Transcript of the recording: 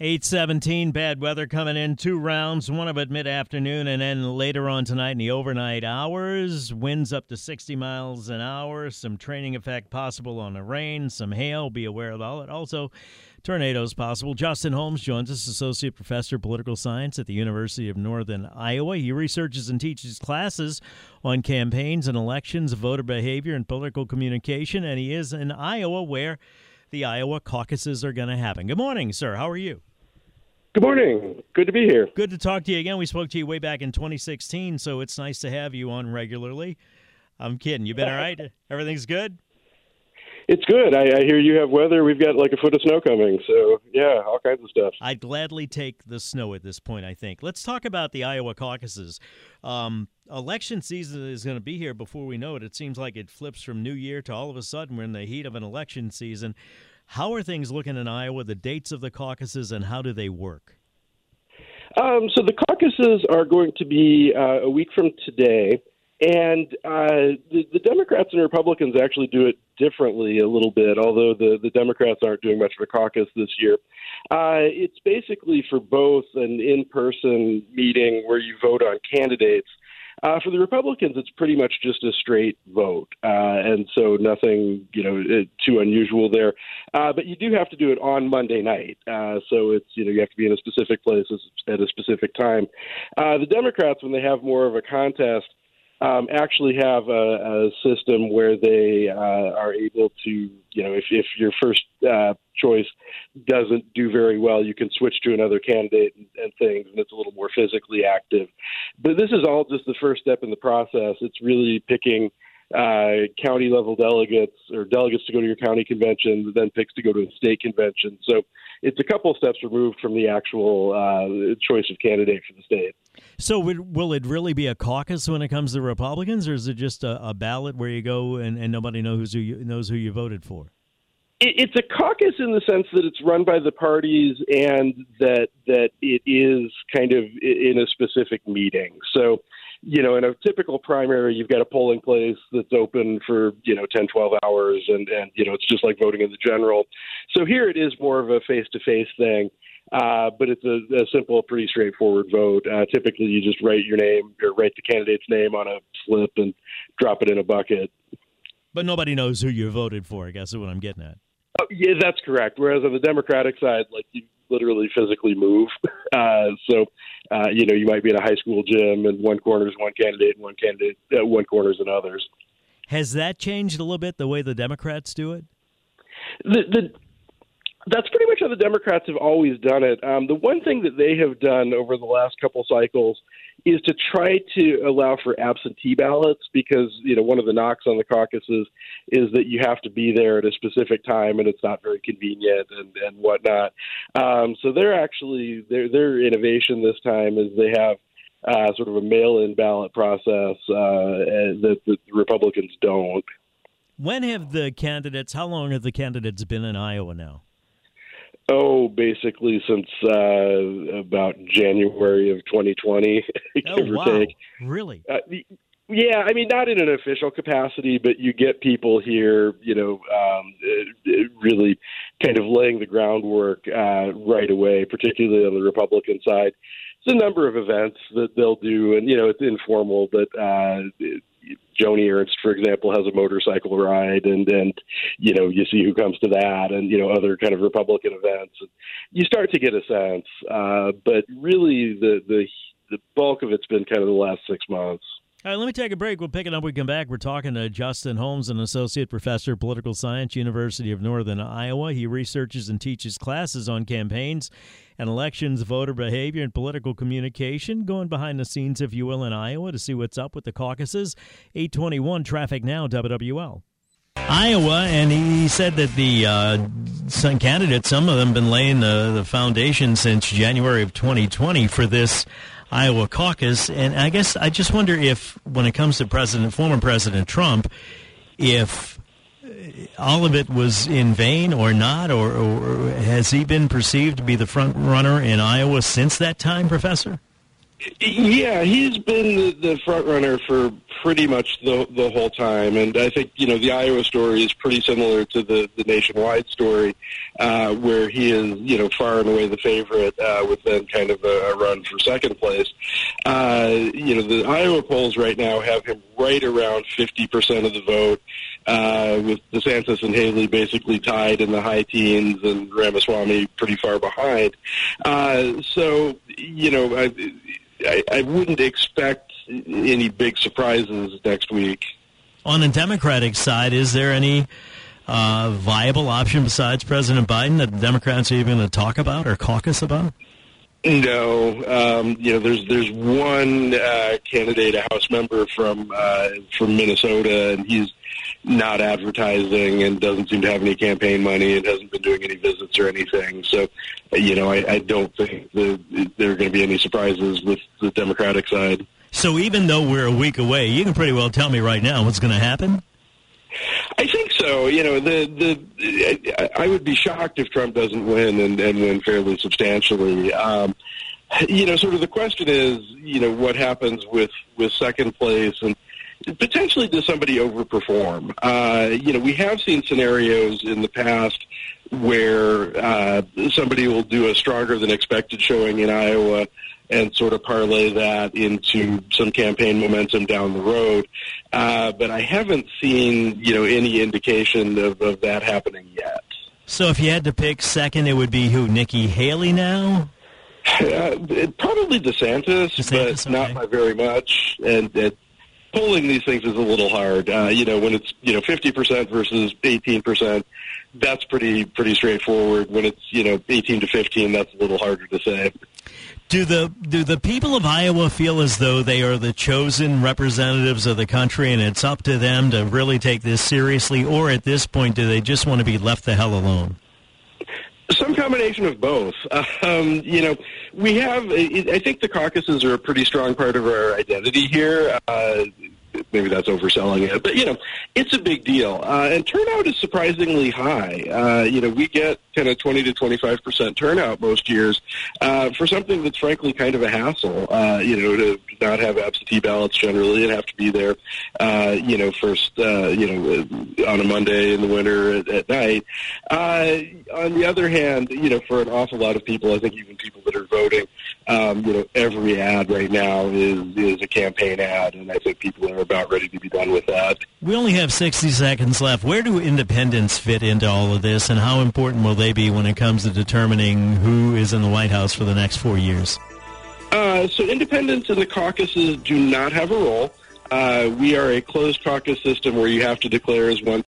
817, bad weather coming in. Two rounds, one of it mid afternoon, and then later on tonight in the overnight hours. Winds up to 60 miles an hour. Some training effect possible on the rain, some hail. Be aware of all it. Also, tornadoes possible. Justin Holmes joins us, Associate Professor of Political Science at the University of Northern Iowa. He researches and teaches classes on campaigns and elections, voter behavior, and political communication, and he is in Iowa where the Iowa caucuses are going to happen. Good morning, sir. How are you? Good morning. Good to be here. Good to talk to you again. We spoke to you way back in 2016, so it's nice to have you on regularly. I'm kidding. You've been all right? Everything's good? It's good. I, I, hear you have weather. We've got like a foot of snow coming. So, yeah, all kinds of stuff. I'd gladly take the snow at this point, I think. Let's talk about the Iowa caucuses. Um, election season is going to be here before we know it. It seems like it flips from New Year to all of a sudden we're in the heat of an election season. How are things looking in Iowa, the dates of the caucuses, and how do they work? Um, so the caucuses are going to be uh, a week from today, and uh, the, the Democrats and Republicans actually do it differently a little bit. Although the the Democrats aren't doing much of a caucus this year, uh, it's basically for both an in-person meeting where you vote on candidates uh, for the Republicans, it's pretty much just a straight vote, uh, and so nothing, you know, too unusual there. Uh, but you do have to do it on Monday night, uh, so it's you know you have to be in a specific place at a specific time. Uh, the Democrats, when they have more of a contest, um, actually have a, a system where they uh, are able to, you know, if, if your first uh, choice doesn't do very well, you can switch to another candidate and, and things, and it's a little more physically active. But this is all just the first step in the process. It's really picking uh, county level delegates or delegates to go to your county convention, then picks to go to a state convention. So it's a couple steps removed from the actual uh, choice of candidate for the state. So will it really be a caucus when it comes to Republicans, or is it just a, a ballot where you go and, and nobody knows who you, knows who you voted for? it's a caucus in the sense that it's run by the parties and that that it is kind of in a specific meeting. So you know, in a typical primary, you've got a polling place that's open for, you know, 10, 12 hours, and, and you know, it's just like voting in the general. So here it is more of a face to face thing, uh, but it's a, a simple, pretty straightforward vote. Uh, typically, you just write your name or write the candidate's name on a slip and drop it in a bucket. But nobody knows who you voted for, I guess is what I'm getting at. Oh, yeah, that's correct. Whereas on the Democratic side, like you literally physically move. Uh, so, uh, you know, you might be in a high school gym, and one corner is one candidate, and one candidate, uh, one corner is another's. Has that changed a little bit the way the Democrats do it? The, the that's pretty much how the Democrats have always done it. Um, the one thing that they have done over the last couple cycles is to try to allow for absentee ballots because you know one of the knocks on the caucuses is that you have to be there at a specific time and it's not very convenient and and whatnot. Um, so they're actually their their innovation this time is they have uh, sort of a mail-in ballot process uh, that the Republicans don't. When have the candidates? How long have the candidates been in Iowa now? Oh, basically since uh, about January of 2020, give oh, or wow. take. Really? Uh, yeah, I mean, not in an official capacity, but you get people here, you know, um, really kind of laying the groundwork uh, right away, particularly on the Republican side. It's a number of events that they'll do, and you know, it's informal, but uh, Joni Ernst, for example, has a motorcycle ride, and and you know you see who comes to that, and you know other kind of Republican events. And you start to get a sense, uh, but really the the the bulk of it's been kind of the last six months. All right, let me take a break. We'll pick it up. We come back. We're talking to Justin Holmes, an associate professor of political science, University of Northern Iowa. He researches and teaches classes on campaigns and elections, voter behavior, and political communication. Going behind the scenes, if you will, in Iowa to see what's up with the caucuses. 821 Traffic Now, WWL. Iowa, and he said that the uh, some candidates, some of them, been laying the, the foundation since January of 2020 for this Iowa caucus. And I guess I just wonder if, when it comes to President, former President Trump, if uh, all of it was in vain or not, or, or has he been perceived to be the front runner in Iowa since that time, Professor? Yeah, he's been the, front runner for pretty much the the whole time, and I think you know the Iowa story is pretty similar to the the nationwide story, uh, where he is you know far and away the favorite uh, with then kind of a, a run for second place. Uh, you know the Iowa polls right now have him right around fifty percent of the vote, uh, with DeSantis and Haley basically tied in the high teens, and Ramaswamy pretty far behind. Uh, so you know. I, I, I wouldn't expect any big surprises next week. On the Democratic side, is there any uh, viable option besides President Biden that the Democrats are even going to talk about or caucus about? No, um, you know, there's there's one uh, candidate, a House member from uh, from Minnesota, and he's not advertising and doesn't seem to have any campaign money and hasn't been doing any visits or anything. So, you know, I, I don't think the, there are going to be any surprises with the Democratic side. So even though we're a week away, you can pretty well tell me right now what's going to happen. I think so. You know, the the I would be shocked if Trump doesn't win and, and win fairly substantially. Um, you know, sort of the question is, you know, what happens with with second place and potentially does somebody overperform? Uh, you know, we have seen scenarios in the past where uh, somebody will do a stronger than expected showing in Iowa and sort of parlay that into some campaign momentum down the road. Uh, but I haven't seen, you know, any indication of, of that happening yet. So if you had to pick second, it would be who? Nikki Haley now? Uh, probably DeSantis, DeSantis but okay. not by very much. And, and polling these things is a little hard. Uh, you know, when it's you know fifty percent versus eighteen percent, that's pretty pretty straightforward. When it's you know eighteen to fifteen, that's a little harder to say. Do the do the people of Iowa feel as though they are the chosen representatives of the country, and it's up to them to really take this seriously, or at this point, do they just want to be left the hell alone? Some combination of both. Um, you know, we have. I think the caucuses are a pretty strong part of our identity here. Uh, maybe that's overselling it, but you know, it's a big deal. Uh, and turnout is surprisingly high. Uh, you know, we get kind of 20 to 25 percent turnout most years uh, for something that's frankly kind of a hassle. Uh, you know, to not have absentee ballots generally and have to be there. Uh, you know, first, uh, you know, on a Monday in the winter at, at night. Uh, on the other hand, you know, for an awful lot of people, I think even people that are voting, um, you know, every ad right now is is a campaign ad, and I think people are about ready to be done with that. We only have 60 seconds left. Where do independents fit into all of this, and how important will be when it comes to determining who is in the White House for the next four years? Uh, so independents in the caucuses do not have a role. Uh, we are a closed caucus system where you have to declare as one